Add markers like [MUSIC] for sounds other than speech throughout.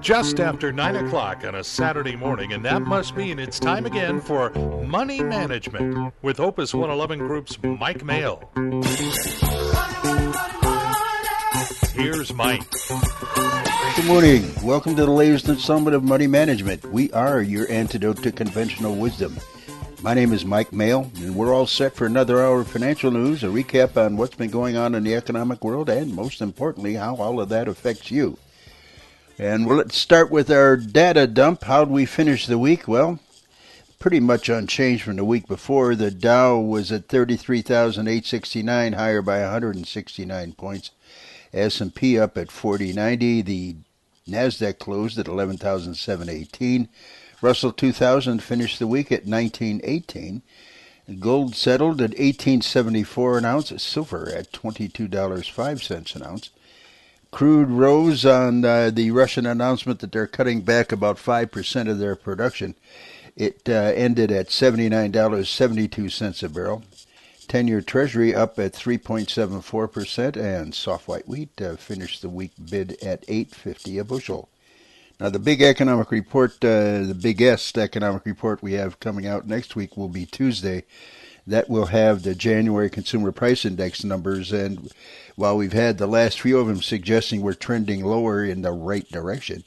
just after 9 o'clock on a Saturday morning, and that must mean it's time again for Money Management with Opus 111 Group's Mike Mail. Here's Mike. Good morning. Welcome to the latest installment of Money Management. We are your antidote to conventional wisdom. My name is Mike Mail, and we're all set for another hour of financial news, a recap on what's been going on in the economic world, and most importantly, how all of that affects you. And well, let's start with our data dump. How'd we finish the week? Well, pretty much unchanged from the week before. The Dow was at 33,869, higher by 169 points. S&P up at 4090. The Nasdaq closed at 11,718. Russell 2000 finished the week at 1918. Gold settled at 1874 an ounce. Silver at $22.05 an ounce. Crude rose on uh, the Russian announcement that they're cutting back about 5% of their production. It uh, ended at $79.72 a barrel. 10 year Treasury up at 3.74%, and soft white wheat uh, finished the week bid at 850 a bushel. Now, the big economic report, uh, the biggest economic report we have coming out next week will be Tuesday. That will have the January Consumer Price Index numbers, and while we've had the last few of them suggesting we're trending lower in the right direction,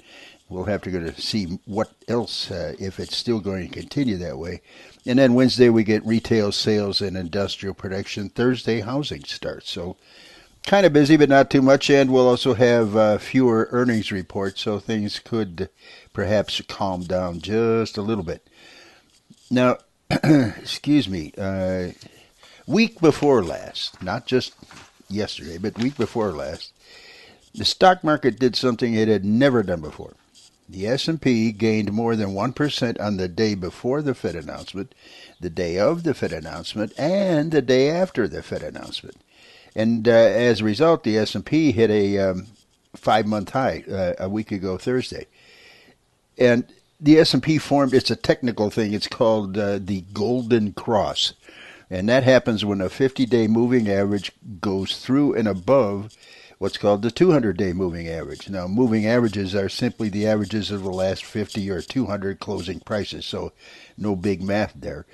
we'll have to go to see what else, uh, if it's still going to continue that way. And then Wednesday we get retail sales and industrial production. Thursday housing starts. So kind of busy, but not too much. And we'll also have uh, fewer earnings reports, so things could perhaps calm down just a little bit. Now, [CLEARS THROAT] excuse me, uh, week before last, not just yesterday, but week before last, the stock market did something it had never done before. The S&P gained more than 1% on the day before the Fed announcement, the day of the Fed announcement, and the day after the Fed announcement. And uh, as a result, the S&P hit a um, five-month high uh, a week ago Thursday. And the S&P formed, it's a technical thing, it's called uh, the Golden Cross. And that happens when a 50 day moving average goes through and above what's called the 200 day moving average. Now, moving averages are simply the averages of the last 50 or 200 closing prices, so no big math there.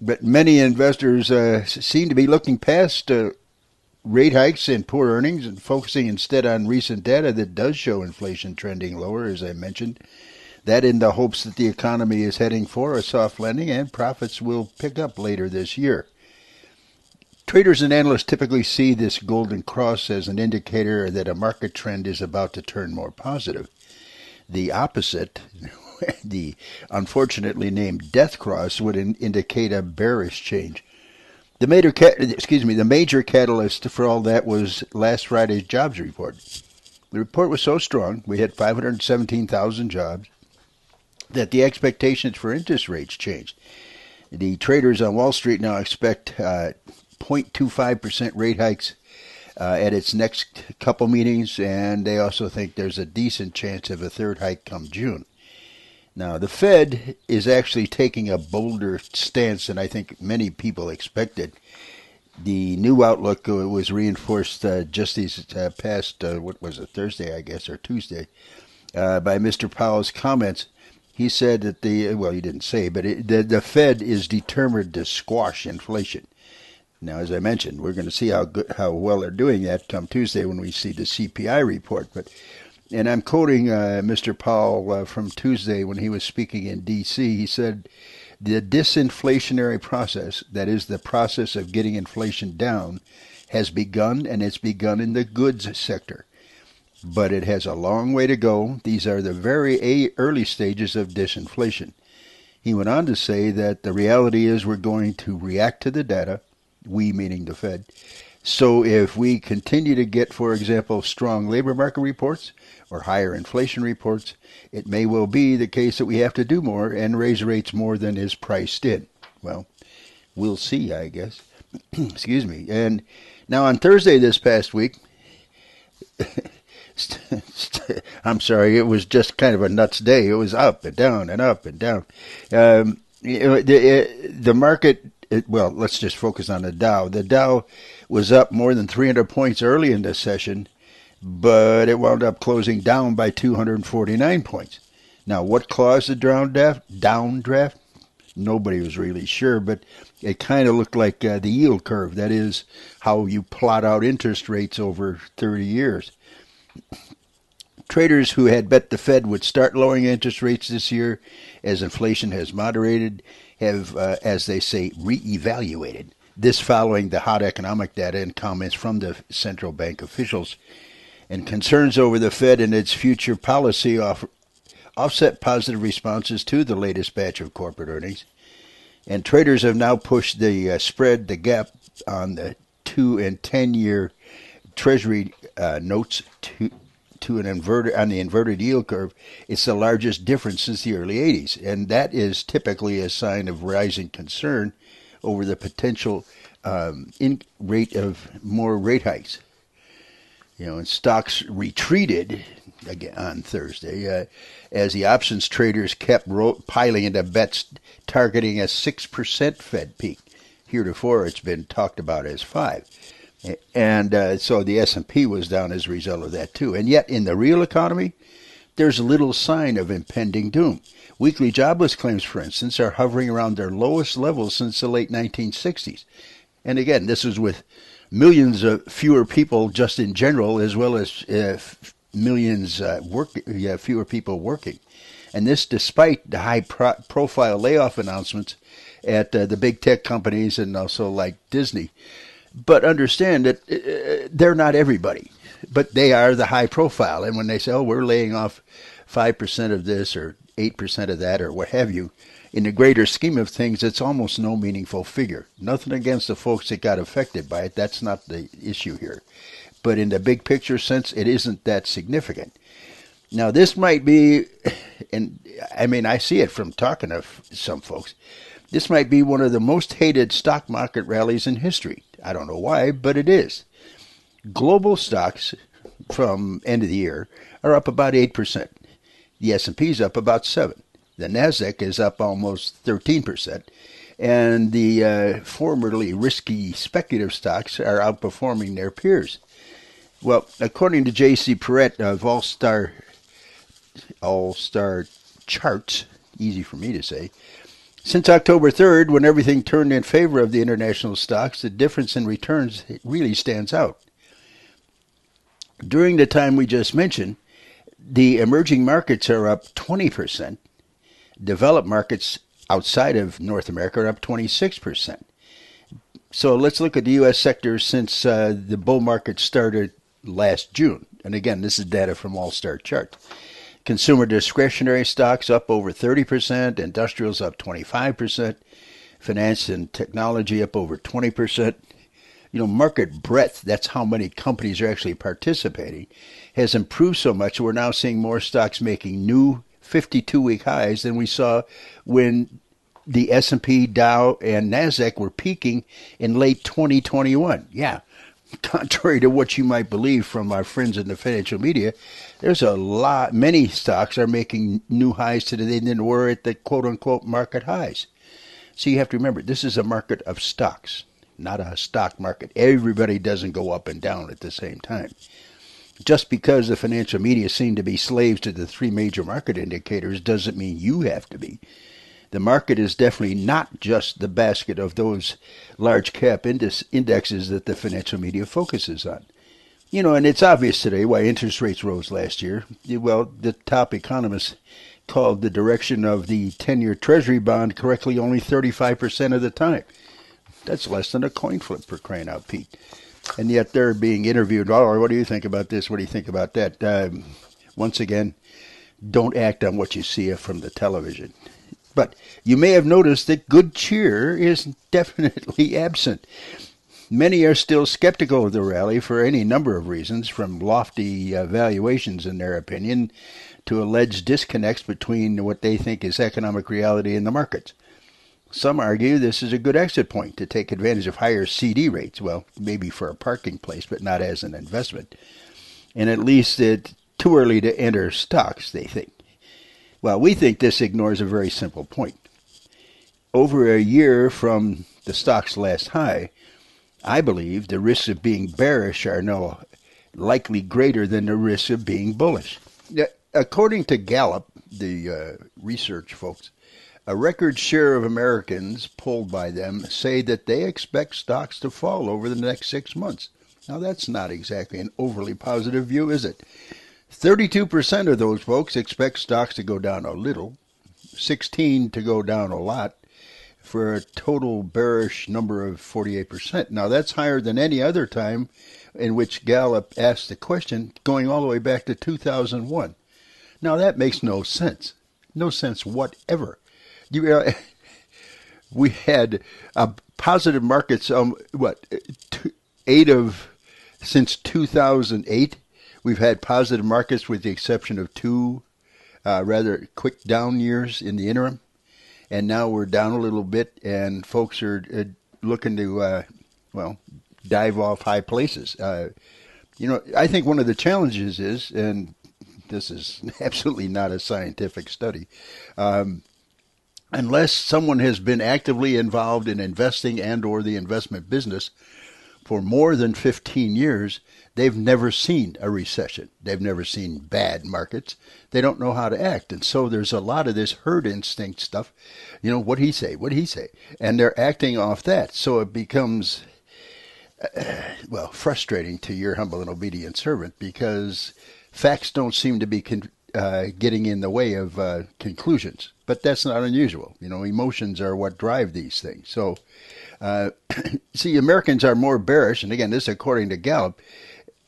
But many investors uh, seem to be looking past uh, rate hikes and poor earnings and focusing instead on recent data that does show inflation trending lower, as I mentioned. That in the hopes that the economy is heading for a soft landing and profits will pick up later this year. Traders and analysts typically see this golden cross as an indicator that a market trend is about to turn more positive. The opposite, [LAUGHS] the unfortunately named death cross, would in- indicate a bearish change. The major, excuse me, the major catalyst for all that was last Friday's jobs report. The report was so strong, we had 517,000 jobs, that the expectations for interest rates changed. The traders on Wall Street now expect uh, 0.25% rate hikes uh, at its next couple meetings, and they also think there's a decent chance of a third hike come June. Now, the Fed is actually taking a bolder stance than I think many people expected. The new outlook was reinforced uh, just these uh, past, uh, what was it, Thursday, I guess, or Tuesday, uh, by Mr. Powell's comments he said that the well, he didn't say, but it, the the Fed is determined to squash inflation. Now, as I mentioned, we're going to see how good, how well they're doing that come Tuesday when we see the CPI report. But and I'm quoting uh, Mr. Powell uh, from Tuesday when he was speaking in D.C. He said, "The disinflationary process, that is the process of getting inflation down, has begun, and it's begun in the goods sector." But it has a long way to go. These are the very early stages of disinflation. He went on to say that the reality is we're going to react to the data, we meaning the Fed. So if we continue to get, for example, strong labor market reports or higher inflation reports, it may well be the case that we have to do more and raise rates more than is priced in. Well, we'll see, I guess. [CLEARS THROAT] Excuse me. And now on Thursday this past week, [LAUGHS] [LAUGHS] I'm sorry, it was just kind of a nuts day. It was up and down and up and down. Um, the, the market, it, well, let's just focus on the Dow. The Dow was up more than 300 points early in the session, but it wound up closing down by 249 points. Now, what caused the downdraft? Nobody was really sure, but it kind of looked like uh, the yield curve. That is how you plot out interest rates over 30 years. Traders who had bet the Fed would start lowering interest rates this year as inflation has moderated have, uh, as they say, reevaluated. This following the hot economic data and comments from the central bank officials. And concerns over the Fed and its future policy off, offset positive responses to the latest batch of corporate earnings. And traders have now pushed the uh, spread, the gap on the two and ten year Treasury uh, notes to to an inverted on the inverted yield curve, it's the largest difference since the early 80s, and that is typically a sign of rising concern over the potential um, in rate of more rate hikes. You know, and stocks retreated again on Thursday uh, as the options traders kept ro- piling into bets targeting a six percent Fed peak. Heretofore, it's been talked about as five and uh, so the S&P was down as a result of that too. And yet in the real economy, there's little sign of impending doom. Weekly jobless claims, for instance, are hovering around their lowest levels since the late 1960s. And again, this is with millions of fewer people just in general, as well as uh, millions uh, work, yeah, fewer people working. And this despite the high pro- profile layoff announcements at uh, the big tech companies and also like Disney but understand that uh, they're not everybody, but they are the high profile. And when they say, "Oh, we're laying off five percent of this or eight percent of that or what have you," in the greater scheme of things, it's almost no meaningful figure. Nothing against the folks that got affected by it. That's not the issue here. But in the big picture sense, it isn't that significant. Now, this might be, [SIGHS] and I mean, I see it from talking to some folks. This might be one of the most hated stock market rallies in history. I don't know why, but it is. Global stocks from end of the year are up about 8%. The S&P is up about 7. The Nasdaq is up almost 13%, and the uh, formerly risky speculative stocks are outperforming their peers. Well, according to J.C. Parets of All Star All Star Charts, easy for me to say, since October 3rd, when everything turned in favor of the international stocks, the difference in returns really stands out. During the time we just mentioned, the emerging markets are up 20%. Developed markets outside of North America are up 26%. So let's look at the U.S. sector since uh, the bull market started last June. And again, this is data from All Star Chart. Consumer discretionary stocks up over 30%, industrials up 25%, finance and technology up over 20%. You know, market breadth, that's how many companies are actually participating, has improved so much we're now seeing more stocks making new 52-week highs than we saw when the S&P, Dow, and Nasdaq were peaking in late 2021. Yeah, contrary to what you might believe from our friends in the financial media, there's a lot, many stocks are making new highs today than were at the quote unquote market highs. So you have to remember, this is a market of stocks, not a stock market. Everybody doesn't go up and down at the same time. Just because the financial media seem to be slaves to the three major market indicators doesn't mean you have to be. The market is definitely not just the basket of those large cap indexes that the financial media focuses on. You know, and it's obvious today why interest rates rose last year. Well, the top economists called the direction of the 10 year Treasury bond correctly only 35% of the time. That's less than a coin flip for crying out Pete. And yet they're being interviewed. Oh, what do you think about this? What do you think about that? Um, once again, don't act on what you see from the television. But you may have noticed that good cheer is [LAUGHS] definitely absent. Many are still skeptical of the rally for any number of reasons, from lofty valuations in their opinion to alleged disconnects between what they think is economic reality and the markets. Some argue this is a good exit point to take advantage of higher CD rates, well, maybe for a parking place, but not as an investment. And at least it's too early to enter stocks, they think. Well, we think this ignores a very simple point. Over a year from the stock's last high, I believe the risks of being bearish are no likely greater than the risks of being bullish. According to Gallup, the uh, research folks, a record share of Americans polled by them say that they expect stocks to fall over the next six months. Now, that's not exactly an overly positive view, is it? 32% of those folks expect stocks to go down a little, 16 to go down a lot, for a total bearish number of 48%. Now, that's higher than any other time in which Gallup asked the question, going all the way back to 2001. Now, that makes no sense. No sense whatever. You, uh, [LAUGHS] we had uh, positive markets, um, what, two, eight of, since 2008, we've had positive markets with the exception of two uh, rather quick down years in the interim and now we're down a little bit, and folks are uh, looking to, uh, well, dive off high places. Uh, you know, I think one of the challenges is, and this is [LAUGHS] absolutely not a scientific study, um, unless someone has been actively involved in investing and or the investment business for more than 15 years, they've never seen a recession. They've never seen bad markets. They don't know how to act. And so there's a lot of this herd instinct stuff. You know, what he say? What he say? And they're acting off that. So it becomes, uh, well, frustrating to your humble and obedient servant because facts don't seem to be con- uh, getting in the way of uh, conclusions. But that's not unusual. You know, emotions are what drive these things. So, uh, [CLEARS THROAT] see, Americans are more bearish, and again, this according to Gallup,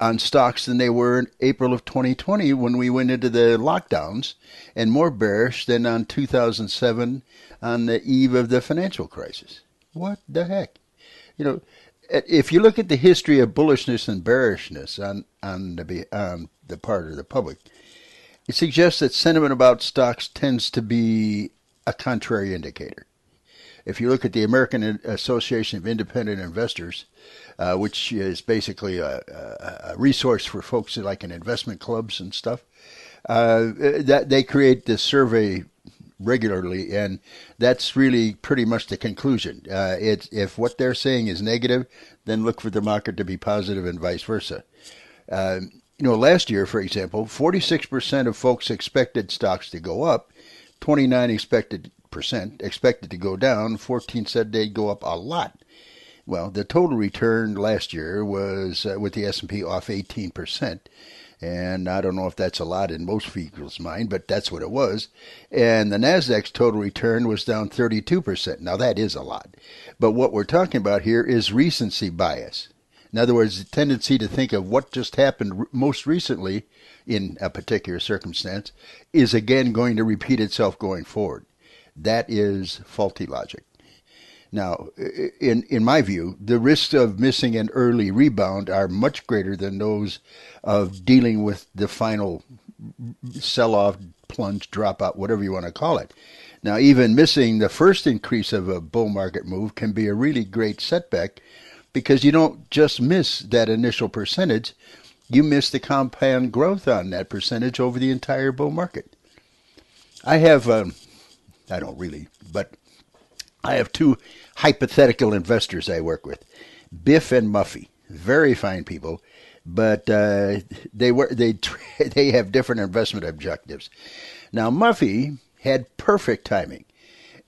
on stocks than they were in April of 2020 when we went into the lockdowns, and more bearish than on 2007 on the eve of the financial crisis. What the heck? You know, if you look at the history of bullishness and bearishness on on the on the part of the public, it suggests that sentiment about stocks tends to be a contrary indicator. If you look at the American Association of Independent Investors, uh, which is basically a, a, resource for folks that like in investment clubs and stuff. Uh, that they create this survey regularly, and that's really pretty much the conclusion. Uh, it's if what they're saying is negative, then look for the market to be positive, and vice versa. Uh, you know, last year, for example, 46% of folks expected stocks to go up, 29 expected percent expected to go down, 14 said they'd go up a lot. Well, the total return last year was uh, with the S&P off 18%. And I don't know if that's a lot in most people's mind, but that's what it was. And the Nasdaq's total return was down 32%. Now that is a lot. But what we're talking about here is recency bias. In other words, the tendency to think of what just happened most recently in a particular circumstance is again going to repeat itself going forward. That is faulty logic. Now, in in my view, the risks of missing an early rebound are much greater than those of dealing with the final sell-off, plunge, dropout, whatever you want to call it. Now, even missing the first increase of a bull market move can be a really great setback because you don't just miss that initial percentage, you miss the compound growth on that percentage over the entire bull market. I have, um, I don't really, but I have two hypothetical investors I work with, Biff and Muffy, very fine people, but uh, they were they [LAUGHS] they have different investment objectives. Now Muffy had perfect timing.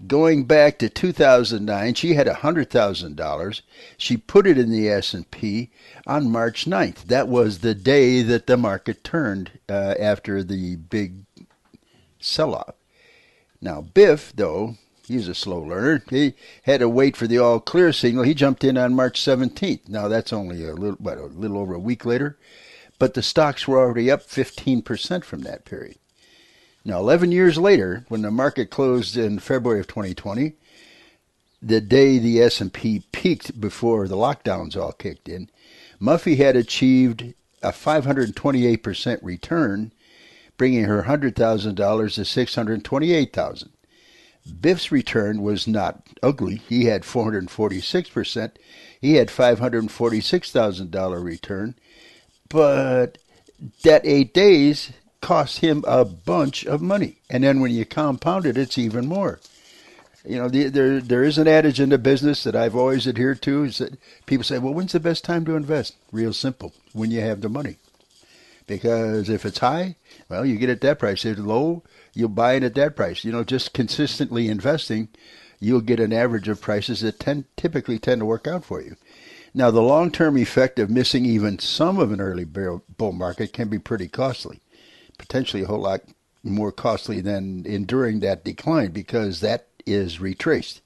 Going back to 2009, she had $100,000. She put it in the S&P on March 9th. That was the day that the market turned uh, after the big sell-off. Now Biff, though, he's a slow learner. He had to wait for the all clear signal. He jumped in on March 17th. Now that's only a little, what, a little over a week later, but the stocks were already up 15% from that period. Now, 11 years later, when the market closed in February of 2020, the day the S&P peaked before the lockdowns all kicked in, Muffy had achieved a 528% return, bringing her $100,000 to 628,000. Biff's return was not ugly. He had 446%. He had $546,000 return. But that eight days cost him a bunch of money. And then when you compound it, it's even more. You know, the, there there is an adage in the business that I've always adhered to is that people say, well, when's the best time to invest? Real simple, when you have the money. Because if it's high, well, you get at that price. If it's low, you'll buy it at that price. You know, just consistently investing, you'll get an average of prices that tend, typically tend to work out for you. Now, the long term effect of missing even some of an early bull market can be pretty costly, potentially a whole lot more costly than enduring that decline because that is retraced.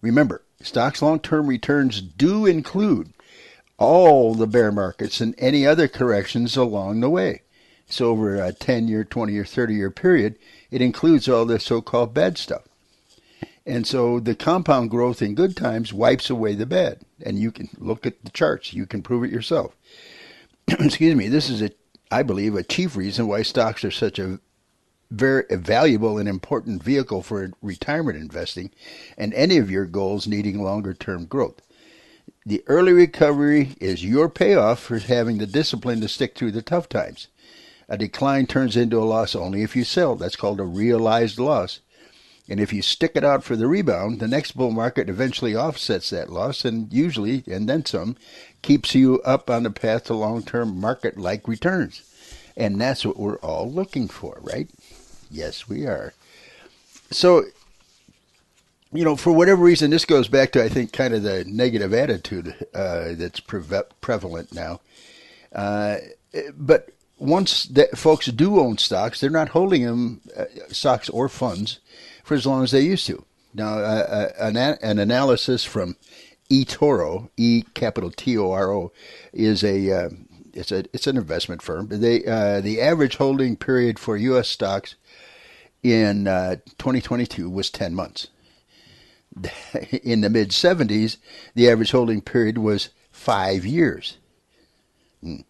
Remember, stocks long term returns do include all the bear markets and any other corrections along the way. So, over a 10 year, 20 year, 30 year period, it includes all the so called bad stuff. And so the compound growth in good times wipes away the bad. And you can look at the charts, you can prove it yourself. [CLEARS THROAT] Excuse me, this is a I believe a chief reason why stocks are such a very valuable and important vehicle for retirement investing and any of your goals needing longer term growth. The early recovery is your payoff for having the discipline to stick through the tough times. A decline turns into a loss only if you sell. That's called a realized loss. And if you stick it out for the rebound, the next bull market eventually offsets that loss and usually, and then some, keeps you up on the path to long term market like returns. And that's what we're all looking for, right? Yes, we are. So, you know, for whatever reason, this goes back to, I think, kind of the negative attitude uh, that's pre- prevalent now. Uh, but once that folks do own stocks, they're not holding them, uh, stocks or funds, for as long as they used to. Now, uh, uh an, an, analysis from eToro, E capital T O R O, is a uh, it's a it's an investment firm. They the average holding period for U.S. stocks in uh, 2022 was 10 months. [LAUGHS] In the mid 70s, the average holding period was five years. Hmm.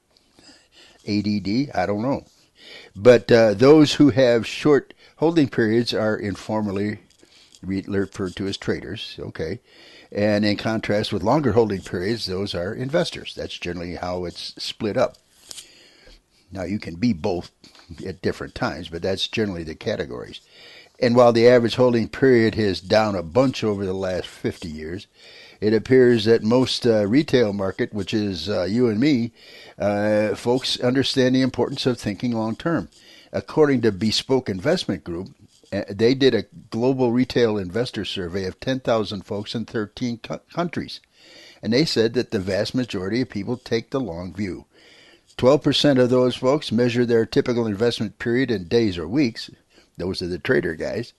ADD, I don't know. But uh, those who have short holding periods are informally referred to as traders, okay? And in contrast with longer holding periods, those are investors. That's generally how it's split up. Now, you can be both at different times, but that's generally the categories. And while the average holding period is down a bunch over the last 50 years, it appears that most uh, retail market, which is uh, you and me, uh, folks understand the importance of thinking long term. According to Bespoke Investment Group, uh, they did a global retail investor survey of 10,000 folks in 13 co- countries. And they said that the vast majority of people take the long view. 12% of those folks measure their typical investment period in days or weeks. Those are the trader guys.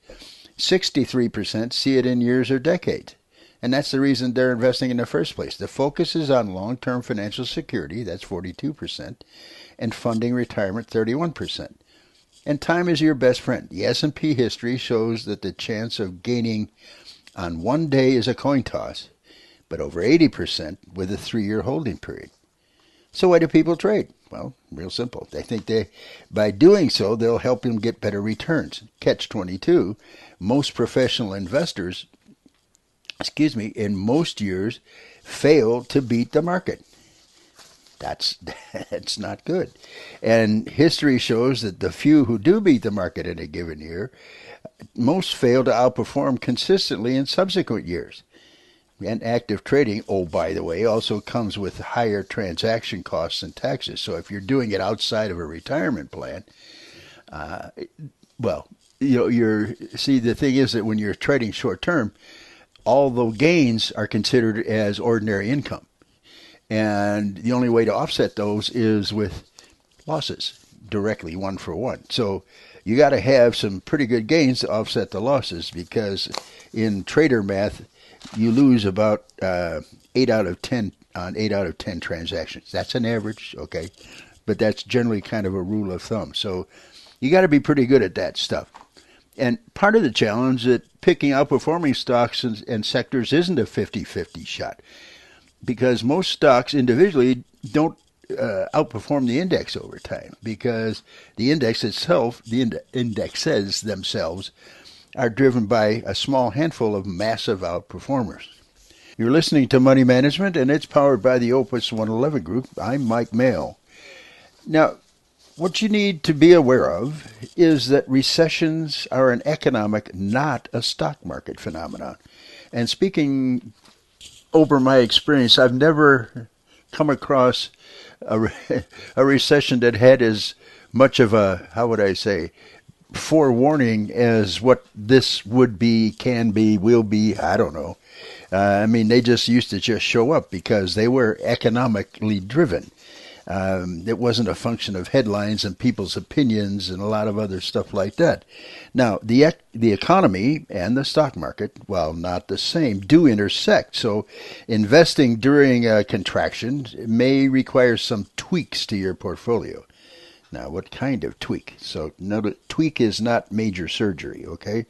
63% see it in years or decades. And that's the reason they're investing in the first place. The focus is on long-term financial security, that's 42%, and funding retirement, 31%. And time is your best friend. The S&P history shows that the chance of gaining on one day is a coin toss, but over 80% with a 3-year holding period. So why do people trade? Well, real simple. They think they, by doing so, they'll help them get better returns. Catch 22. Most professional investors, excuse me, in most years, fail to beat the market. That's [LAUGHS] that's not good. And history shows that the few who do beat the market in a given year, most fail to outperform consistently in subsequent years. And active trading, oh, by the way, also comes with higher transaction costs and taxes. So if you're doing it outside of a retirement plan, uh, well, you know, you're see the thing is that when you're trading short term, all the gains are considered as ordinary income, and the only way to offset those is with losses directly, one for one. So you got to have some pretty good gains to offset the losses because in trader math you lose about uh, eight out of ten on eight out of ten transactions. That's an average, okay, but that's generally kind of a rule of thumb. So you got to be pretty good at that stuff. And part of the challenge that picking outperforming stocks and, and sectors isn't a 50-50 shot because most stocks individually don't uh, outperform the index over time because the index itself, the ind- indexes themselves, are driven by a small handful of massive outperformers. You're listening to Money Management, and it's powered by the Opus 111 Group. I'm Mike Mail. Now, what you need to be aware of is that recessions are an economic, not a stock market phenomenon. And speaking over my experience, I've never come across a, [LAUGHS] a recession that had as much of a how would I say forewarning as what this would be, can be, will be. I don't know. Uh, I mean, they just used to just show up because they were economically driven. Um, it wasn't a function of headlines and people's opinions and a lot of other stuff like that. Now, the the economy and the stock market, while not the same, do intersect. So, investing during a contraction may require some tweaks to your portfolio. Now, what kind of tweak? So, note tweak is not major surgery, okay?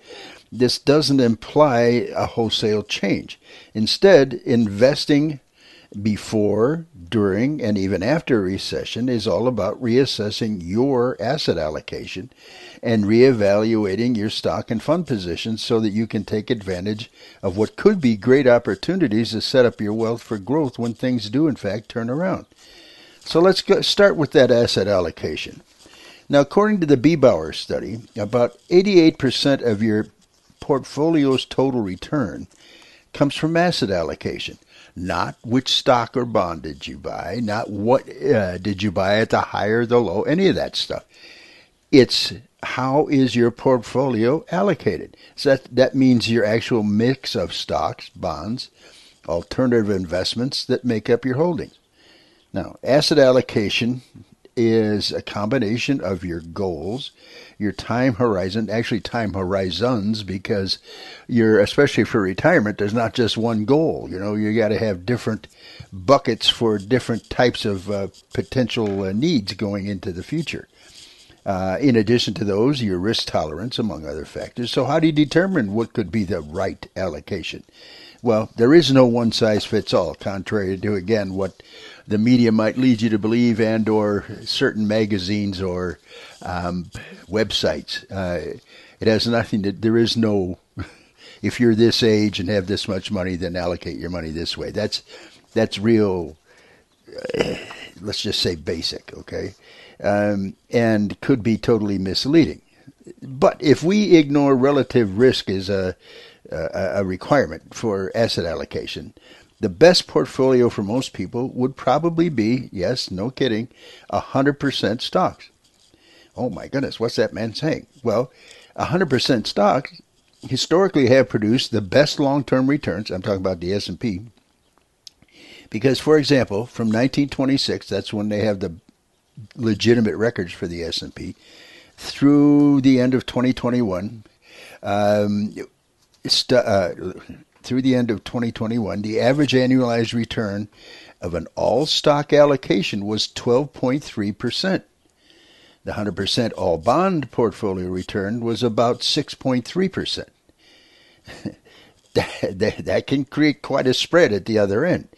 This doesn't imply a wholesale change. Instead, investing before, during, and even after recession is all about reassessing your asset allocation and reevaluating your stock and fund positions so that you can take advantage of what could be great opportunities to set up your wealth for growth when things do, in fact, turn around. So let's go, start with that asset allocation. Now, according to the Beebower study, about 88% of your portfolio's total return comes from asset allocation not which stock or bond did you buy, not what uh, did you buy at the high or the low, any of that stuff. It's how is your portfolio allocated. So that, that means your actual mix of stocks, bonds, alternative investments that make up your holdings. Now, asset allocation is a combination of your goals, your time horizon, actually time horizons, because you're, especially for retirement, there's not just one goal. You know, you got to have different buckets for different types of uh, potential uh, needs going into the future. Uh, in addition to those, your risk tolerance, among other factors. So, how do you determine what could be the right allocation? Well, there is no one size fits all, contrary to, again, what the media might lead you to believe and or certain magazines or um, websites. Uh, it has nothing to, there is no, [LAUGHS] if you're this age and have this much money, then allocate your money this way. That's, that's real, uh, let's just say basic, okay? Um, and could be totally misleading. But if we ignore relative risk as a, a, a requirement for asset allocation, the best portfolio for most people would probably be, yes, no kidding, 100% stocks. Oh my goodness, what's that man saying? Well, 100% stocks historically have produced the best long-term returns. I'm talking about the S&P. Because for example, from 1926, that's when they have the legitimate records for the S&P, through the end of 2021, um, st- uh, through the end of 2021, the average annualized return of an all stock allocation was 12.3%. The 100% all bond portfolio return was about 6.3%. [LAUGHS] that, can create quite a spread at the other end.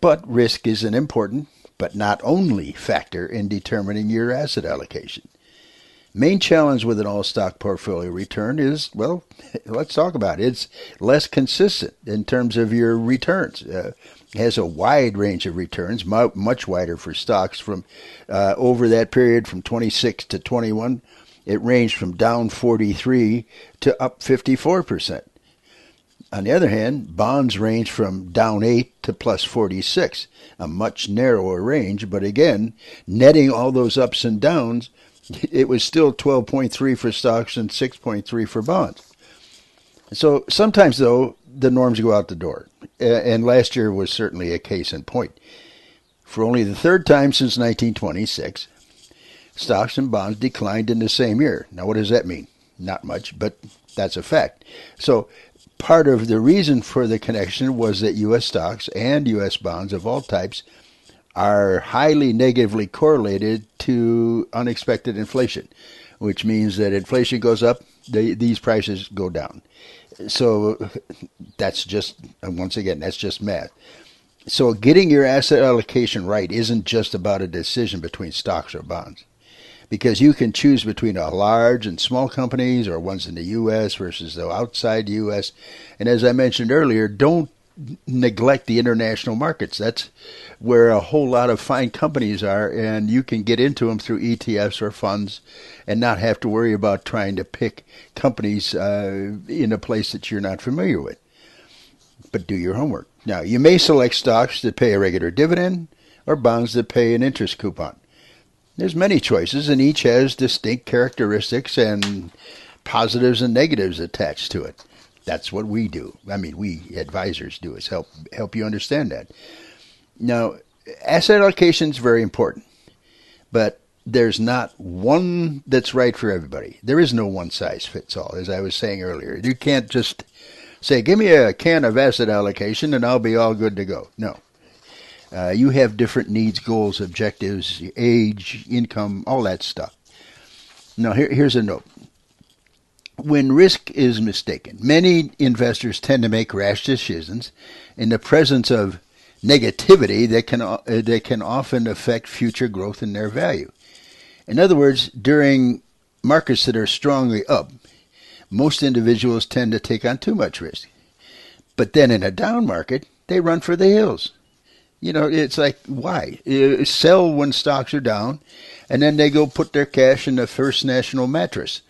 But risk is an important, but not only, factor in determining your asset allocation. Main challenge with an all stock portfolio return is, well, [LAUGHS] let's talk about it. It's less consistent in terms of your returns. Uh, has a wide range of returns, much wider for stocks from uh, over that period from 26 to 21. It ranged from down 43 to up 54 percent. On the other hand, bonds range from down 8 to plus 46, a much narrower range, but again, netting all those ups and downs, it was still 12.3 for stocks and 6.3 for bonds. So sometimes, though, the norms go out the door. And last year was certainly a case in point. For only the third time since 1926, stocks and bonds declined in the same year. Now, what does that mean? Not much, but that's a fact. So, part of the reason for the connection was that U.S. stocks and U.S. bonds of all types are highly negatively correlated to unexpected inflation, which means that inflation goes up, they, these prices go down. So that's just, once again, that's just math. So getting your asset allocation right isn't just about a decision between stocks or bonds. Because you can choose between a large and small companies or ones in the U.S. versus the outside U.S. And as I mentioned earlier, don't neglect the international markets. That's where a whole lot of fine companies are, and you can get into them through ETFs or funds and not have to worry about trying to pick companies uh, in a place that you're not familiar with. But do your homework. Now, you may select stocks that pay a regular dividend or bonds that pay an interest coupon. There's many choices, and each has distinct characteristics and positives and negatives attached to it. That's what we do. I mean, we advisors do is help help you understand that. Now, asset allocation is very important, but there's not one that's right for everybody. There is no one size fits all, as I was saying earlier. You can't just say, "Give me a can of asset allocation, and I'll be all good to go." No, uh, you have different needs, goals, objectives, age, income, all that stuff. Now, here, here's a note. When risk is mistaken, many investors tend to make rash decisions in the presence of negativity that can uh, that can often affect future growth in their value. In other words, during markets that are strongly up, most individuals tend to take on too much risk. But then in a down market, they run for the hills. You know, it's like, why? You sell when stocks are down, and then they go put their cash in the First National mattress.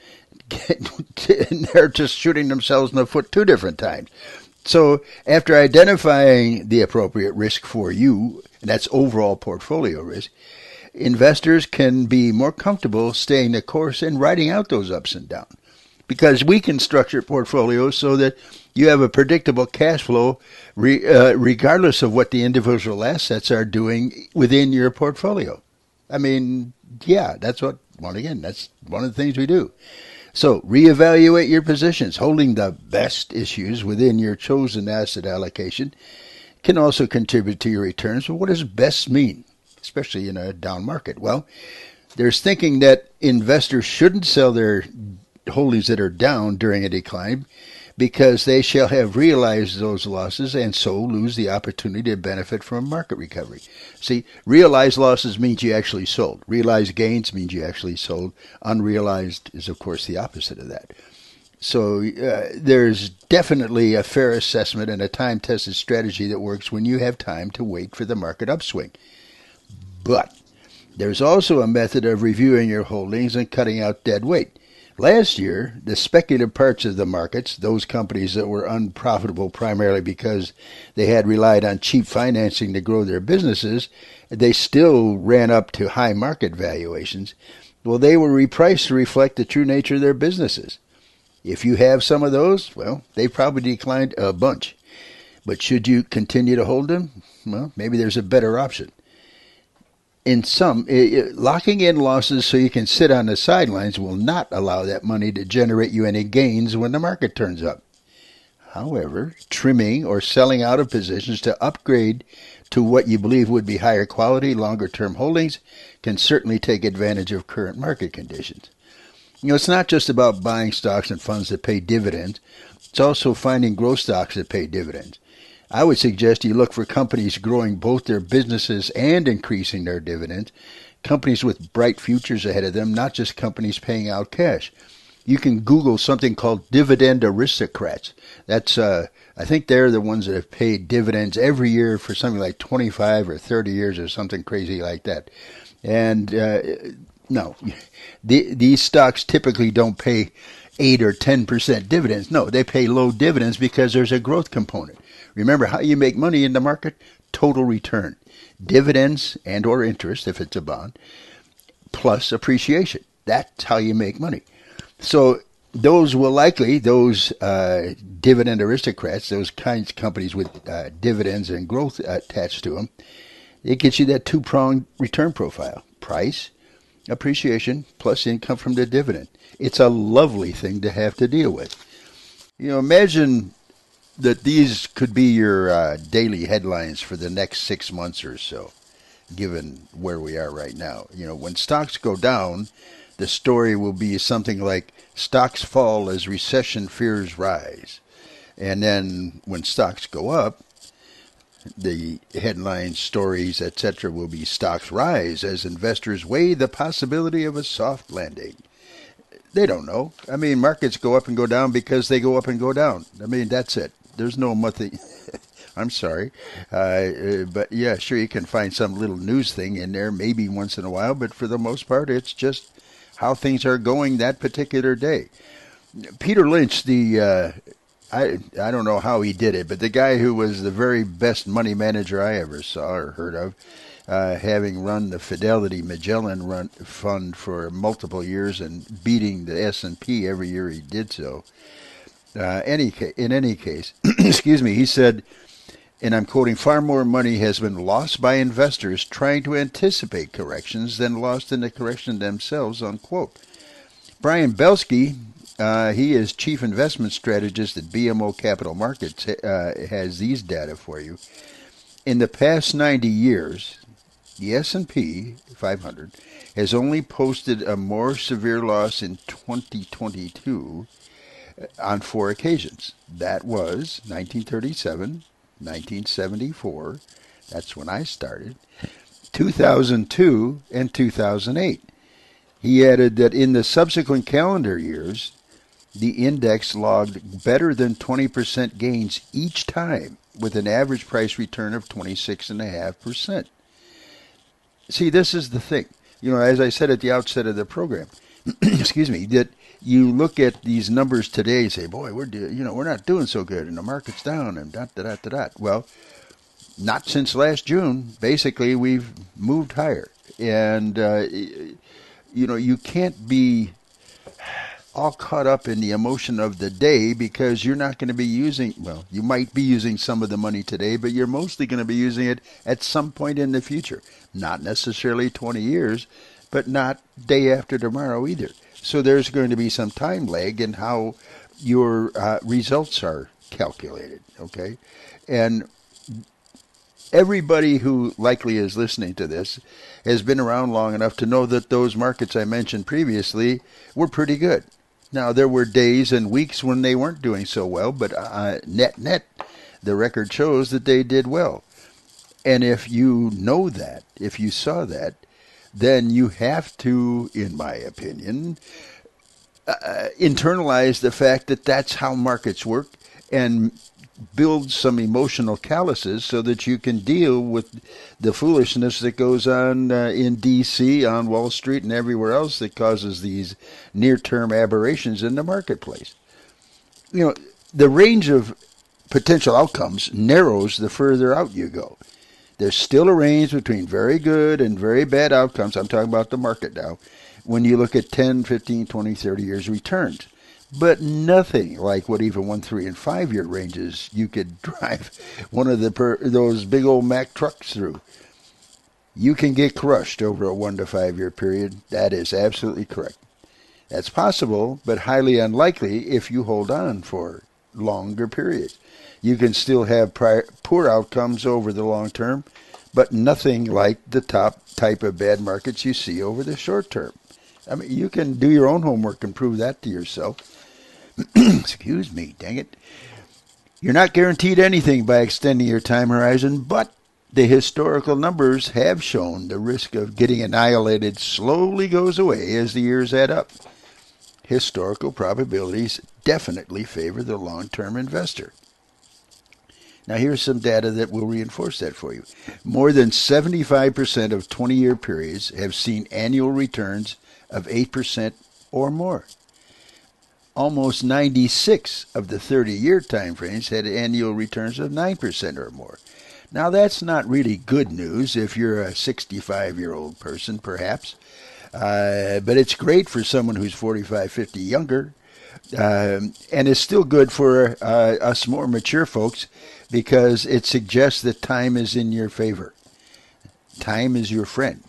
[LAUGHS] and they're just shooting themselves in the foot two different times. So, after identifying the appropriate risk for you, and that's overall portfolio risk, investors can be more comfortable staying the course and riding out those ups and downs. Because we can structure portfolios so that you have a predictable cash flow re, uh, regardless of what the individual assets are doing within your portfolio. I mean, yeah, that's what, one again, that's one of the things we do. So reevaluate your positions. Holding the best issues within your chosen asset allocation can also contribute to your returns. But what does best mean, especially in a down market? Well, there's thinking that investors shouldn't sell their holdings that are down during a decline because they shall have realized those losses and so lose the opportunity to benefit from a market recovery. See, realized losses means you actually sold. Realized gains means you actually sold. Unrealized is, of course, the opposite of that. So uh, there's definitely a fair assessment and a time tested strategy that works when you have time to wait for the market upswing. But there's also a method of reviewing your holdings and cutting out dead weight. Last year, the speculative parts of the markets, those companies that were unprofitable primarily because they had relied on cheap financing to grow their businesses, they still ran up to high market valuations. Well, they were repriced to reflect the true nature of their businesses. If you have some of those, well, they probably declined a bunch. But should you continue to hold them? Well, maybe there's a better option in some, it, locking in losses so you can sit on the sidelines will not allow that money to generate you any gains when the market turns up. However, trimming or selling out of positions to upgrade to what you believe would be higher quality, longer term holdings can certainly take advantage of current market conditions. You know, it's not just about buying stocks and funds that pay dividends, it's also finding growth stocks that pay dividends. I would suggest you look for companies growing both their businesses and increasing their dividends, companies with bright futures ahead of them, not just companies paying out cash. You can Google something called dividend aristocrats. That's uh, I think they're the ones that have paid dividends every year for something like 25 or 30 years or something crazy like that. And uh, no, [LAUGHS] the, these stocks typically don't pay 8 or 10% dividends. No, they pay low dividends because there's a growth component. Remember how you make money in the market? Total return. Dividends and or interest if it's a bond plus appreciation. That's how you make money. So those will likely those uh, dividend aristocrats, those kinds of companies with uh, dividends and growth attached to them, it gets you that two pronged return profile: price, appreciation, plus income from the dividend. It's a lovely thing to have to deal with. You know, imagine that these could be your uh, daily headlines for the next six months or so, given where we are right now. You know, when stocks go down, the story will be something like stocks fall as recession fears rise. And then when stocks go up, the headlines, stories, etc., will be stocks rise as investors weigh the possibility of a soft landing. They don't know. I mean, markets go up and go down because they go up and go down. I mean, that's it there's no monthly. [LAUGHS] I'm sorry, uh, uh, but yeah, sure you can find some little news thing in there maybe once in a while, but for the most part, it's just how things are going that particular day. Peter Lynch, the uh, I I don't know how he did it, but the guy who was the very best money manager I ever saw or heard of, uh, having run the Fidelity Magellan run fund for multiple years and beating the S and P every year he did so. Uh, any in any case, [CLEARS THROAT] excuse me, he said, and I'm quoting: "Far more money has been lost by investors trying to anticipate corrections than lost in the correction themselves." Unquote. Brian Belski, uh, he is chief investment strategist at BMO Capital Markets, uh, has these data for you. In the past 90 years, the S&P 500 has only posted a more severe loss in 2022 uh, on four occasions. That was 1937, 1974, that's when I started, 2002, and 2008. He added that in the subsequent calendar years, the index logged better than 20% gains each time with an average price return of 26.5%. See, this is the thing. You know, as I said at the outset of the program, [CLEARS THROAT] excuse me, that you look at these numbers today and say, boy, we're, do- you know, we're not doing so good and the market's down and dot, dot, dot, dot, dot. Well, not since last June. Basically, we've moved higher. And, uh, you know, you can't be all caught up in the emotion of the day because you're not going to be using, well, you might be using some of the money today, but you're mostly going to be using it at some point in the future. Not necessarily 20 years, but not day after tomorrow either. So there's going to be some time lag in how your uh, results are calculated, okay? And everybody who likely is listening to this has been around long enough to know that those markets I mentioned previously were pretty good. Now, there were days and weeks when they weren't doing so well, but uh, net net, the record shows that they did well. And if you know that, if you saw that, then you have to, in my opinion, uh, internalize the fact that that's how markets work and build some emotional calluses so that you can deal with the foolishness that goes on uh, in D.C., on Wall Street, and everywhere else that causes these near-term aberrations in the marketplace. You know, the range of potential outcomes narrows the further out you go. There's still a range between very good and very bad outcomes. I'm talking about the market now. When you look at 10, 15, 20, 30 years returns but nothing like what even one, three, and five year ranges you could [LAUGHS] drive one of the per, those big old Mack trucks through. You can get crushed over a one to five year period. That is absolutely correct. That's possible, but highly unlikely if you hold on for longer periods. You can still have prior, poor outcomes over the long term, but nothing like the top type of bad markets you see over the short term. I mean, you can do your own homework and prove that to yourself. [CLEARS THROAT] Excuse me, dang it. You're not guaranteed anything by extending your time horizon, but the historical numbers have shown the risk of getting annihilated slowly goes away as the years add up. Historical probabilities definitely favor the long term investor. Now, here's some data that will reinforce that for you. More than 75% of 20 year periods have seen annual returns of 8% or more almost 96 of the 30 year time frames had annual returns of 9% or more. Now, that's not really good news if you're a 65 year old person, perhaps, uh, but it's great for someone who's 45, 50 younger. Um, and it's still good for uh, us more mature folks because it suggests that time is in your favor. Time is your friend.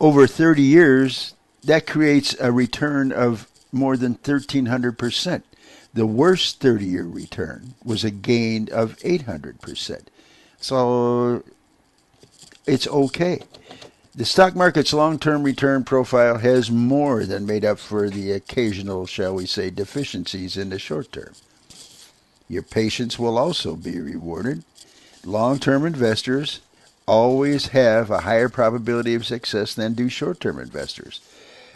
Over 30 years, that creates a return of more than 1,300%. The worst 30 year return was a gain of 800%. So it's okay. The stock market's long term return profile has more than made up for the occasional, shall we say, deficiencies in the short term. Your patience will also be rewarded. Long term investors always have a higher probability of success than do short term investors.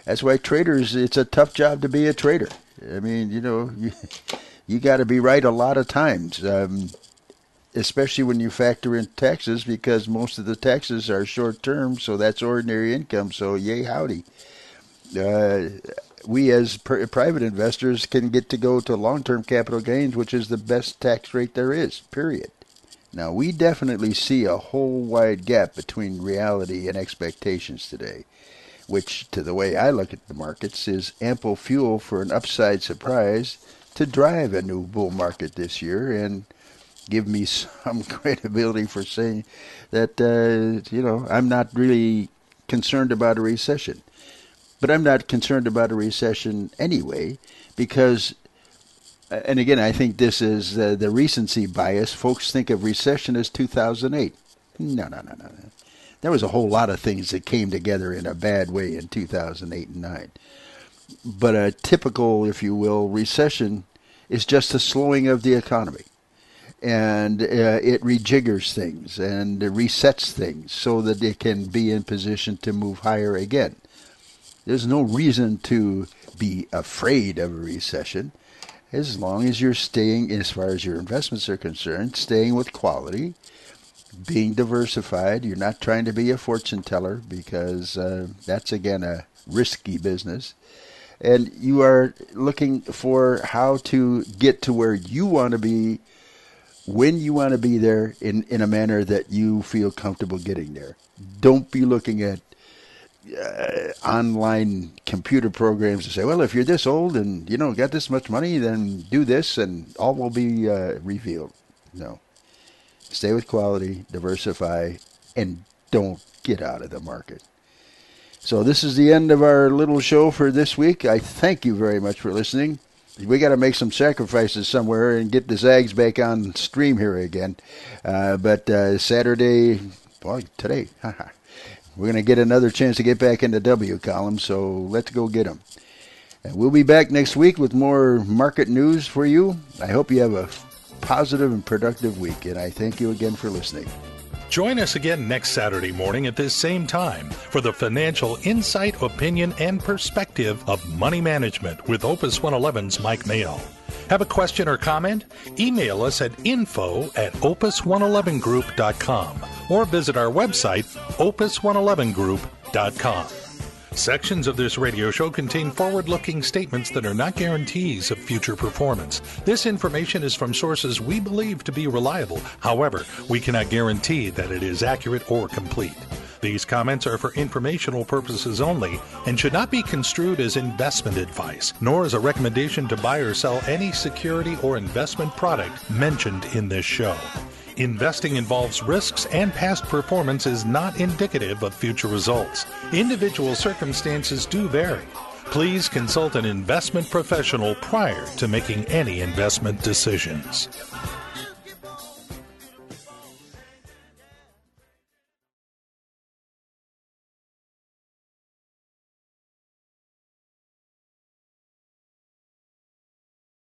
That's why traders, it's a tough job to be a trader. I mean, you know, [LAUGHS] you, you got to be right a lot of times, um, especially when you factor in taxes because most of the taxes are short term, so that's ordinary income. So, yay, howdy. Uh, we as pr- private investors can get to go to long-term capital gains, which is the best tax rate there is. Period. Now we definitely see a whole wide gap between reality and expectations today, which, to the way I look at the markets, is ample fuel for an upside surprise to drive a new bull market this year and give me [LAUGHS] some credibility for saying that uh, you know I'm not really concerned about a recession. But I'm not concerned about a recession anyway because and again, I think this is uh, the recency bias. Folks think of recession as 2008. No, no, no, no, no. There was a whole lot of things that came together in a bad way in 2008 and 9. But a typical, if you will, recession is just a slowing of the economy. And uh, it rejiggers things and resets things so that it can be in position to move higher again. There's no reason to be afraid of a recession as long as you're staying, as far as your investments are concerned, staying with quality, being diversified. You're not trying to be a fortune teller because uh, that's, again, a risky business. And you are looking for how to get to where you want to be when you want to be there in, in a manner that you feel comfortable getting there. Don't be looking at uh, online computer programs to say, well, if you're this old and you know got this much money, then do this, and all will be uh, revealed. No, stay with quality, diversify, and don't get out of the market. So this is the end of our little show for this week. I thank you very much for listening. We got to make some sacrifices somewhere and get the Zags back on stream here again. Uh, but uh, Saturday, well, today, [LAUGHS] We're going to get another chance to get back in the W column, so let's go get them. And we'll be back next week with more market news for you. I hope you have a positive and productive week, and I thank you again for listening. Join us again next Saturday morning at this same time for the financial insight, opinion, and perspective of money management with Opus 111's Mike Mayo. Have a question or comment? Email us at info at opus111group.com or visit our website, opus111group.com. Sections of this radio show contain forward looking statements that are not guarantees of future performance. This information is from sources we believe to be reliable. However, we cannot guarantee that it is accurate or complete. These comments are for informational purposes only and should not be construed as investment advice, nor as a recommendation to buy or sell any security or investment product mentioned in this show. Investing involves risks, and past performance is not indicative of future results. Individual circumstances do vary. Please consult an investment professional prior to making any investment decisions.